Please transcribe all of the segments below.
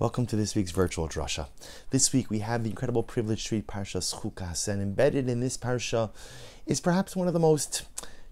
Welcome to this week's virtual drasha. This week we have the incredible privilege to read Parsha Chukas, and embedded in this parsha is perhaps one of the most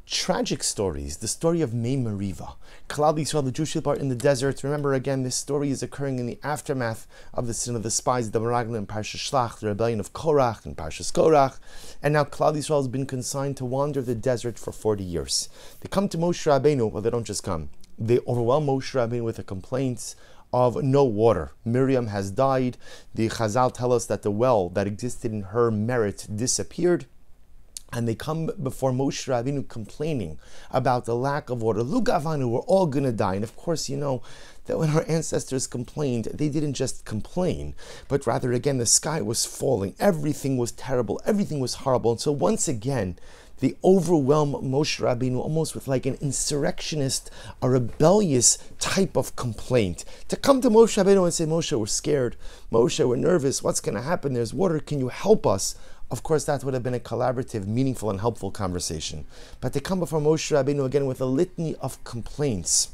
tragic stories, the story of Mei Meriva. Klal Yisrael, the Jewish people are in the desert. Remember again, this story is occurring in the aftermath of the sin of the spies, the Meraglim, and Parsha Shlach, the rebellion of Korach and Parsha Korach. And now Klal Yisrael has been consigned to wander the desert for 40 years. They come to Moshe Rabbeinu, well, they don't just come. They overwhelm Moshe Rabbeinu with the complaints of no water. Miriam has died. The Chazal tell us that the well that existed in her merit disappeared. And they come before Moshe Rabbeinu complaining about the lack of water. Lugavanu, we're all going to die. And of course, you know that when our ancestors complained, they didn't just complain, but rather, again, the sky was falling. Everything was terrible. Everything was horrible. And so, once again, they overwhelm Moshe Rabbeinu almost with like an insurrectionist, a rebellious type of complaint. To come to Moshe Rabbeinu and say, Moshe, we're scared. Moshe, we're nervous. What's going to happen? There's water. Can you help us? Of course, that would have been a collaborative, meaningful, and helpful conversation. But they come before Moshe Rabbeinu again with a litany of complaints.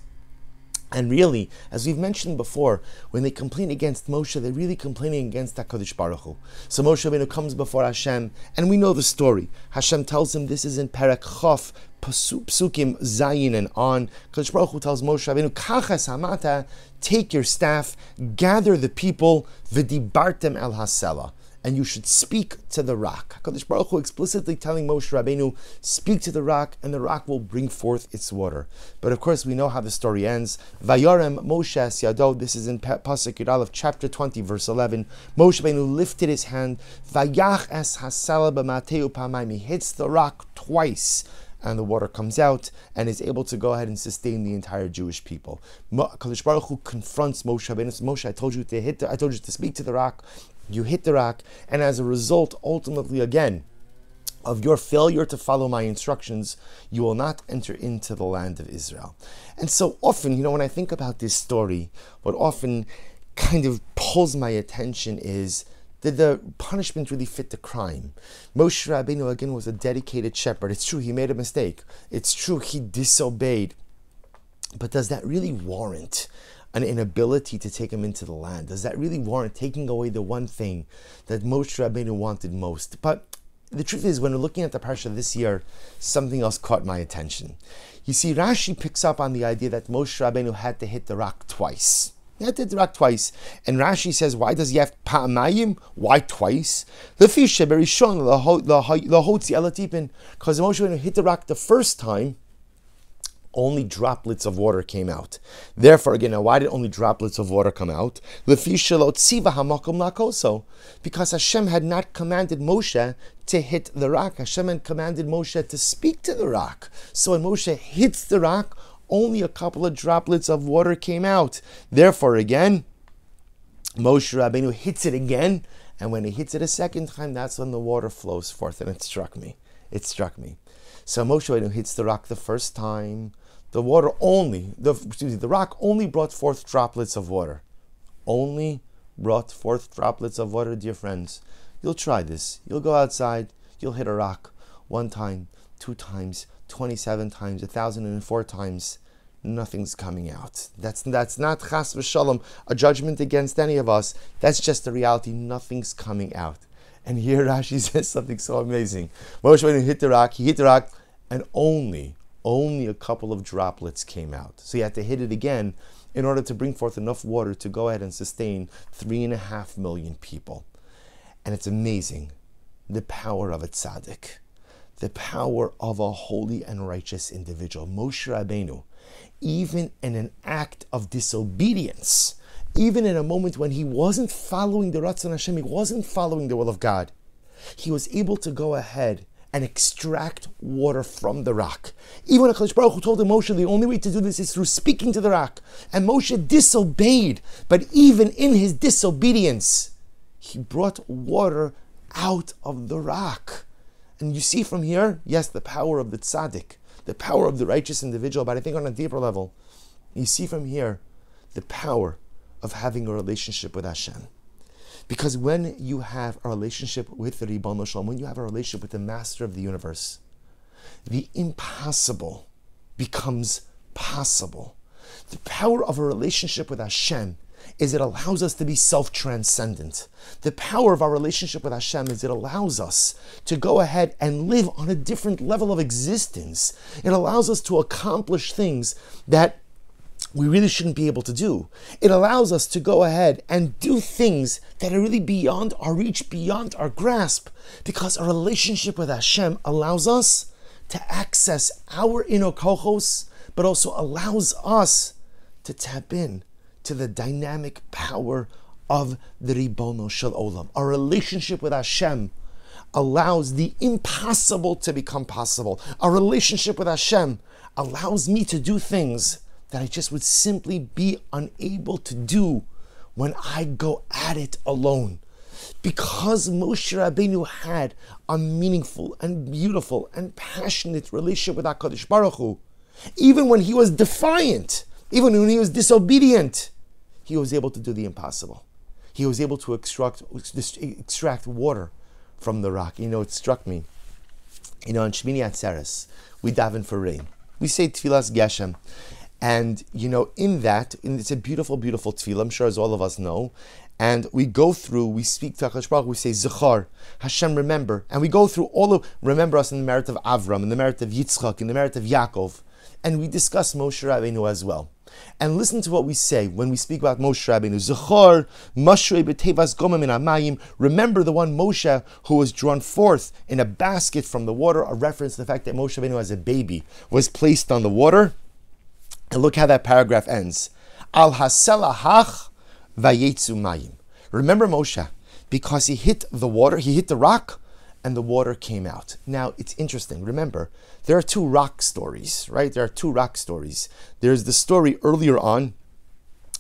And really, as we've mentioned before, when they complain against Moshe, they're really complaining against HaKadosh Baruch Hu. So Moshe Rabbeinu comes before Hashem, and we know the story. Hashem tells him this is in Perek Chof, Psukim Zayin and on. Kadosh Baruch Hu tells Moshe Rabbeinu, Kachas Hamata, take your staff, gather the people, v'dibartem el hasela and you should speak to the rock. HaKadosh Baruch Hu explicitly telling Moshe Rabbeinu, speak to the rock, and the rock will bring forth its water. But of course, we know how the story ends. Vayarem Moshe Yado, this is in Pasuk of chapter 20, verse 11. Moshe Rabbeinu lifted his hand, Vayach es hasala b'mateu he hits the rock twice and the water comes out and is able to go ahead and sustain the entire Jewish people. Kadosh Baruch Hu confronts Moshe Rabbeinu. Moshe, I told you to hit. The, I told you to speak to the rock. You hit the rock, and as a result, ultimately, again, of your failure to follow my instructions, you will not enter into the land of Israel. And so often, you know, when I think about this story, what often kind of pulls my attention is did the punishment really fit the crime? Moshe Rabbeinu again was a dedicated shepherd. It's true he made a mistake. It's true he disobeyed. But does that really warrant an inability to take him into the land? Does that really warrant taking away the one thing that Moshe Rabbeinu wanted most? But the truth is, when we're looking at the parsha this year, something else caught my attention. You see, Rashi picks up on the idea that Moshe Rabbeinu had to hit the rock twice. He had to hit the rock twice. And Rashi says, why does he have pa'amayim? Why twice? The fish, very strong, the hotzi elatipin. Because Moshe Rabbeinu hit the rock the first time, only droplets of water came out. Therefore, again, now why did only droplets of water come out? Because Hashem had not commanded Moshe to hit the rock. Hashem had commanded Moshe to speak to the rock. So when Moshe hits the rock, only a couple of droplets of water came out. Therefore, again, Moshe Rabbeinu hits it again, and when he hits it a second time, that's when the water flows forth. And it struck me. It struck me. So Moshe Rabbeinu hits the rock the first time the water only, the, excuse me, the rock only brought forth droplets of water. Only brought forth droplets of water, dear friends. You'll try this. You'll go outside, you'll hit a rock one time, two times, 27 times, 1,004 times. Nothing's coming out. That's that's not chas v'shalom, a judgment against any of us. That's just the reality. Nothing's coming out. And here Rashi says something so amazing. Moshe, hit the rock, he hit the rock, and only only a couple of droplets came out. So you had to hit it again in order to bring forth enough water to go ahead and sustain three and a half million people. And it's amazing the power of a tzaddik, the power of a holy and righteous individual. Moshe Rabbeinu, even in an act of disobedience, even in a moment when he wasn't following the Ratzon Hashem, he wasn't following the will of God, he was able to go ahead and extract water from the rock. Even HaKadosh Baruch Hu told Moshe, the only way to do this is through speaking to the rock. And Moshe disobeyed, but even in his disobedience, he brought water out of the rock. And you see from here, yes, the power of the tzaddik, the power of the righteous individual, but I think on a deeper level, you see from here the power of having a relationship with Hashem. Because when you have a relationship with the Ribono Shel Olam, when you have a relationship with the Master of the universe, the impossible becomes possible. The power of a relationship with Hashem is it allows us to be self transcendent. The power of our relationship with Hashem is it allows us to go ahead and live on a different level of existence. It allows us to accomplish things that we really shouldn't be able to do. It allows us to go ahead and do things that are really beyond our reach, beyond our grasp, because our relationship with Hashem allows us to access our inner kohos, but also allows us to tap in to the dynamic power of the Ribono Shel Olam. Our relationship with Hashem allows the impossible to become possible. Our relationship with Hashem allows me to do things that I just would simply be unable to do when I go at it alone. Because Moshe Rabbeinu had a meaningful and beautiful and passionate relationship with HaKadosh Baruch Hu, even when he was defiant, even when he was disobedient, he was able to do the impossible. He was able to extract, extract water from the rock. You know, it struck me. You know, on Shmini Atzeres, we daven for rain. We say Tfilas Geshem. And, you know, in that, it's a beautiful, beautiful tefillah, I'm sure as all of us know. And we go through, we speak to HaKadosh Baruch, we say, Zechar, Hashem, remember. And we go through all of, remember us in the merit of Avram, in the merit of Yitzchak, in the merit of Yaakov. And we discuss Moshe Rabbeinu as well. And listen to what we say when we speak about Moshe Rabbeinu. Zechar, Mashrei b'tevas gomim in amayim. Remember the one Moshe who was drawn forth in a basket from the water, a reference to the fact that Moshe Rabbeinu as a baby was placed on the water. And look how that paragraph ends. Al haselahach vayetzu mayim. Remember Moshe, because he hit the water, he hit the rock, and the water came out. Now it's interesting. Remember, there are two rock stories, right? There are two rock stories. There's the story earlier on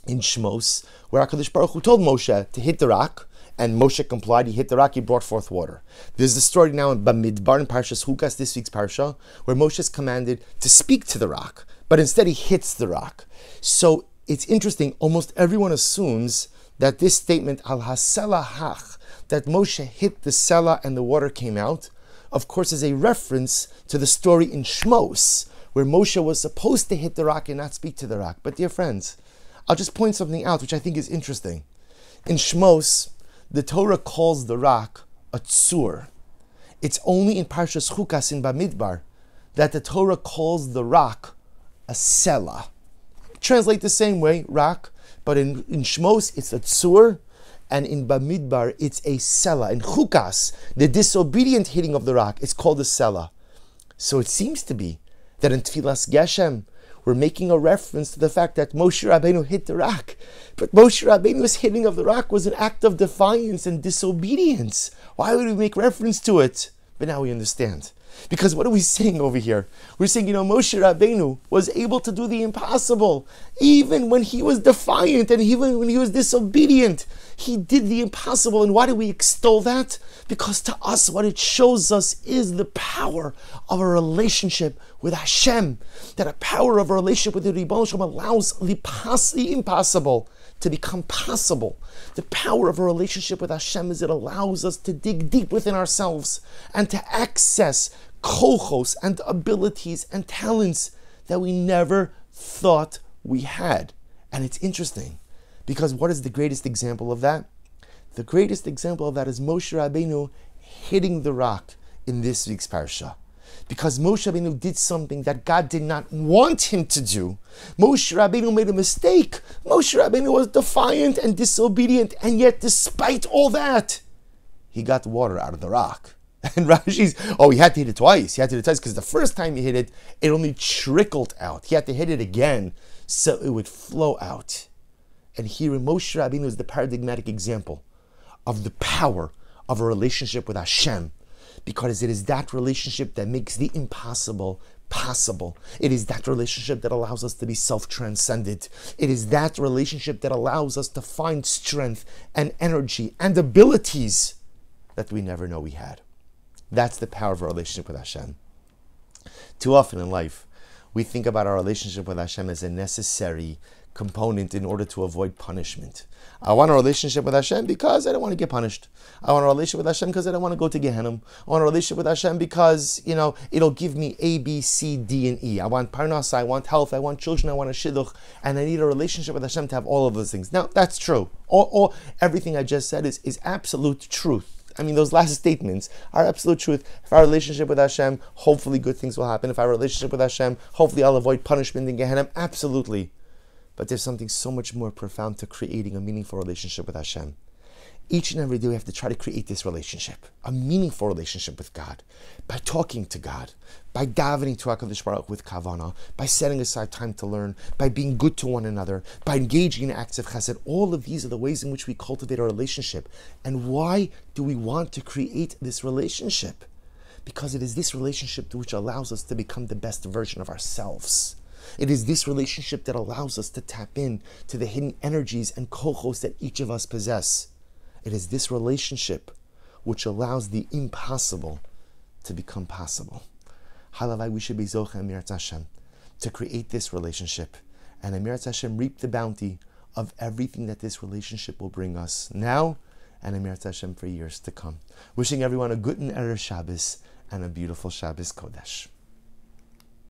in Shmos, where Hakadosh Baruch Hu told Moshe to hit the rock, and Moshe complied. He hit the rock. He brought forth water. There's the story now in Bamidbar in Parshas Chukas, this week's parsha, where Moshe is commanded to speak to the rock but instead he hits the rock. So it's interesting, almost everyone assumes that this statement, al Hasela hach, that Moshe hit the sela and the water came out, of course, is a reference to the story in Shmos, where Moshe was supposed to hit the rock and not speak to the rock. But dear friends, I'll just point something out which I think is interesting. In Shmos, the Torah calls the rock a tzur. It's only in Parshas Chukas in Bamidbar that the Torah calls the rock a sela. Translate the same way, rock, but in, in Shmos it's a tsur, and in Bamidbar it's a sela. In Chukas, the disobedient hitting of the rock, it's called a sela. So it seems to be that in Tfilas Geshem, we're making a reference to the fact that Moshe Rabbeinu hit the rock. But Moshe Rabbeinu's hitting of the rock was an act of defiance and disobedience. Why would we make reference to it? But now we understand. Because what are we saying over here? We're saying, you know, Moshe Rabbeinu was able to do the impossible. Even when he was defiant and even when he was disobedient, he did the impossible. And why do we extol that? Because to us, what it shows us is the power of a relationship with Hashem. That a power of a relationship with the Ribono Shel Olam allows the, the impossible to become possible. The power of a relationship with Hashem is it allows us to dig deep within ourselves and to access kochos and abilities and talents that we never thought we had. And it's interesting because what is the greatest example of that? The greatest example of that is Moshe Rabbeinu hitting the rock in this week's parsha because Moshe Rabbeinu did something that God did not want him to do. Moshe Rabbeinu made a mistake. Moshe Rabbeinu was defiant and disobedient, and yet, despite all that, he got water out of the rock. And Rashi's, oh, he had to hit it twice. He had to hit it twice because the first time he hit it, it only trickled out. He had to hit it again so it would flow out. And here, Moshe Rabbeinu is the paradigmatic example of the power of a relationship with Hashem because it is that relationship that makes the impossible possible. It is that relationship that allows us to be self transcended. It is that relationship that allows us to find strength and energy and abilities that we never know we had. That's the power of our relationship with Hashem. Too often in life, we think about our relationship with Hashem as a necessary component in order to avoid punishment. I want a relationship with Hashem because I don't want to get punished. I want a relationship with Hashem because I don't want to go to Gehenna. I want a relationship with Hashem because, you know, it'll give me A, B, C, D, and E. I want parnasa, I want health, I want children, I want a shidduch, and I need a relationship with Hashem to have all of those things. Now, that's true. All, all everything I just said is, is absolute truth. I mean, those last statements are absolute truth. If our relationship with Hashem, hopefully good things will happen. If our relationship with Hashem, hopefully I'll avoid punishment in Gehenna. Absolutely. But there's something so much more profound to creating a meaningful relationship with Hashem. Each and every day we have to try to create this relationship, a meaningful relationship with God, by talking to God, by davening to HaKadosh Baruch with kavana, by setting aside time to learn, by being good to one another, by engaging in acts of chesed. All of these are the ways in which we cultivate our relationship. And why do we want to create this relationship? Because it is this relationship which allows us to become the best version of ourselves. It is this relationship that allows us to tap in to the hidden energies and kochos that each of us possess. It is this relationship which allows the impossible to become possible. Halavai, we should be Zocha Emirat Hashem to create this relationship and Emirat Hashem reap the bounty of everything that this relationship will bring us now and Emirat Hashem for years to come. Wishing everyone a good and Erev Shabbos and a beautiful Shabbos Kodesh.